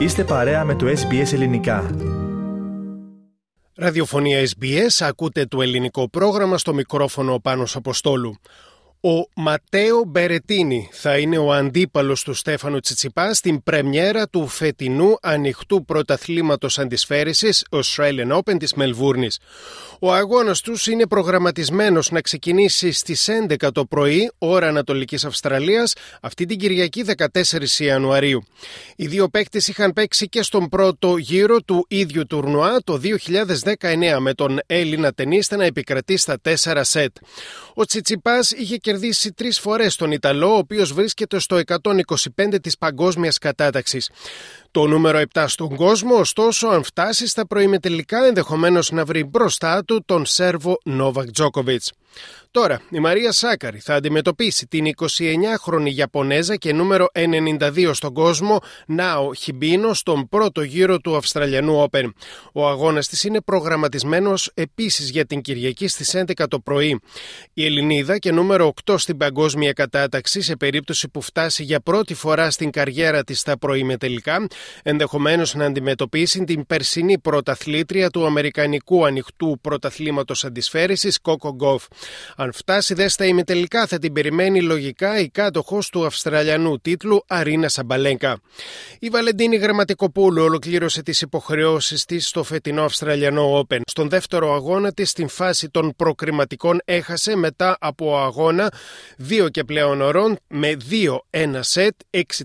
Είστε παρέα με το SBS Ελληνικά. Ραδιοφωνία SBS, ακούτε το ελληνικό πρόγραμμα στο μικρόφωνο Πάνος Αποστόλου. Ο Ματέο Μπερετίνη θα είναι ο αντίπαλος του Στέφανο Τσιτσιπά στην πρεμιέρα του φετινού ανοιχτού πρωταθλήματος αντισφαίρησης Australian Open της Μελβούρνης. Ο αγώνας τους είναι προγραμματισμένος να ξεκινήσει στις 11 το πρωί, ώρα Ανατολικής Αυστραλίας, αυτή την Κυριακή 14 Ιανουαρίου. Οι δύο παίκτες είχαν παίξει και στον πρώτο γύρο του ίδιου τουρνουά το 2019 με τον Έλληνα ταινίστα να επικρατεί στα 4 σετ. Ο Τσιτσιπάς είχε κερδίσει τρεις φορές τον Ιταλό, ο οποίος βρίσκεται στο 125 της παγκόσμιας κατάταξης. Το νούμερο 7 στον κόσμο, ωστόσο, αν φτάσει στα προημετελικά, ενδεχομένως να βρει μπροστά του τον Σέρβο Νόβακ Τζόκοβιτς. Τώρα, η Μαρία Σάκαρη θα αντιμετωπίσει την 29χρονη Ιαπωνέζα και νούμερο 92 στον κόσμο Νάο Χιμπίνο στον πρώτο γύρο του Αυστραλιανού Open. Ο αγώνας της είναι προγραμματισμένος επίσης για την Κυριακή στις 11 το πρωί. Η Ελληνίδα και νούμερο 8 στην παγκόσμια κατάταξη σε περίπτωση που φτάσει για πρώτη φορά στην καριέρα της στα προημετελικά ενδεχομένως να αντιμετωπίσει την περσινή πρωταθλήτρια του Αμερικανικού Ανοιχτού Πρωταθλήματος Αντισφαίρησης Κόκο Γκόφ. Αν φτάσει δες στα ημιτελικά θα την περιμένει λογικά η κάτοχος του Αυστραλιανού τίτλου Αρίνα Σαμπαλέγκα. Η Βαλεντίνη Γραμματικοπούλου ολοκλήρωσε τις υποχρεώσεις της στο φετινό Αυστραλιανό Open. Στον δεύτερο αγώνα της στην φάση των προκριματικών έχασε μετά από αγώνα δύο και πλέον ωρών με 2-1 σετ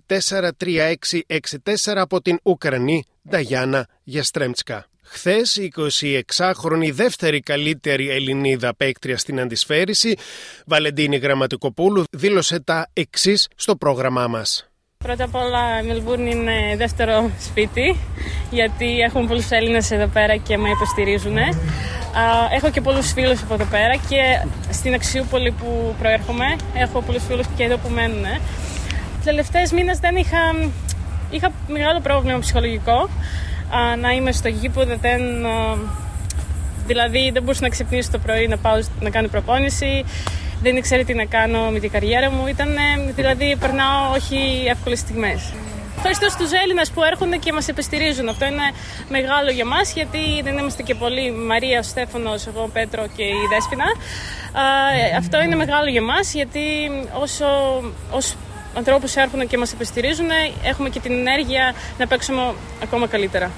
6-4-3-6-6-4 από την Ουκρανή Νταγιάννα Γιαστρέμτσκα. Χθες, η 26χρονη δεύτερη καλύτερη Ελληνίδα παίκτρια στην αντισφαίριση, Βαλεντίνη Γραμματικοπούλου, δήλωσε τα εξής στο πρόγραμμά μας. Πρώτα απ' όλα, η Μελβούρνη είναι δεύτερο σπίτι, γιατί έχουμε πολλούς Έλληνες εδώ πέρα και με υποστηρίζουν. Έχω και πολλούς φίλους από εδώ πέρα και στην Αξιούπολη που προέρχομαι έχω πολλούς φίλους και εδώ που μένουν. Του τελευταίες μήνες δεν είχα, είχα μεγάλο πρόβλημα ψυχολογικό να είμαι στο γήπεδο, δεν, δηλαδή δεν μπορούσα να ξυπνήσω το πρωί να πάω να κάνω προπόνηση, δεν ήξερα τι να κάνω με την καριέρα μου, ήταν, δηλαδή περνάω όχι εύκολες στιγμές. Ευχαριστώ στους Έλληνες που έρχονται και μας επιστηρίζουν. Αυτό είναι μεγάλο για μας γιατί δεν είμαστε και πολλοί. Μαρία, ο Στέφανος, εγώ, ο Πέτρο και η Δέσποινα. αυτό είναι μεγάλο για μας γιατί όσο, όσο ανθρώπους έρχονται και μας επιστηρίζουν, έχουμε και την ενέργεια να παίξουμε ακόμα καλύτερα.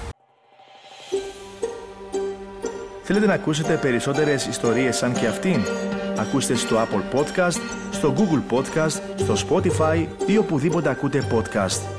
Θέλετε να ακούσετε περισσότερες ιστορίες σαν και αυτήν; Ακούστε στο Apple Podcast, στο Google Podcast, στο Spotify ή οπουδήποτε ακούτε podcast.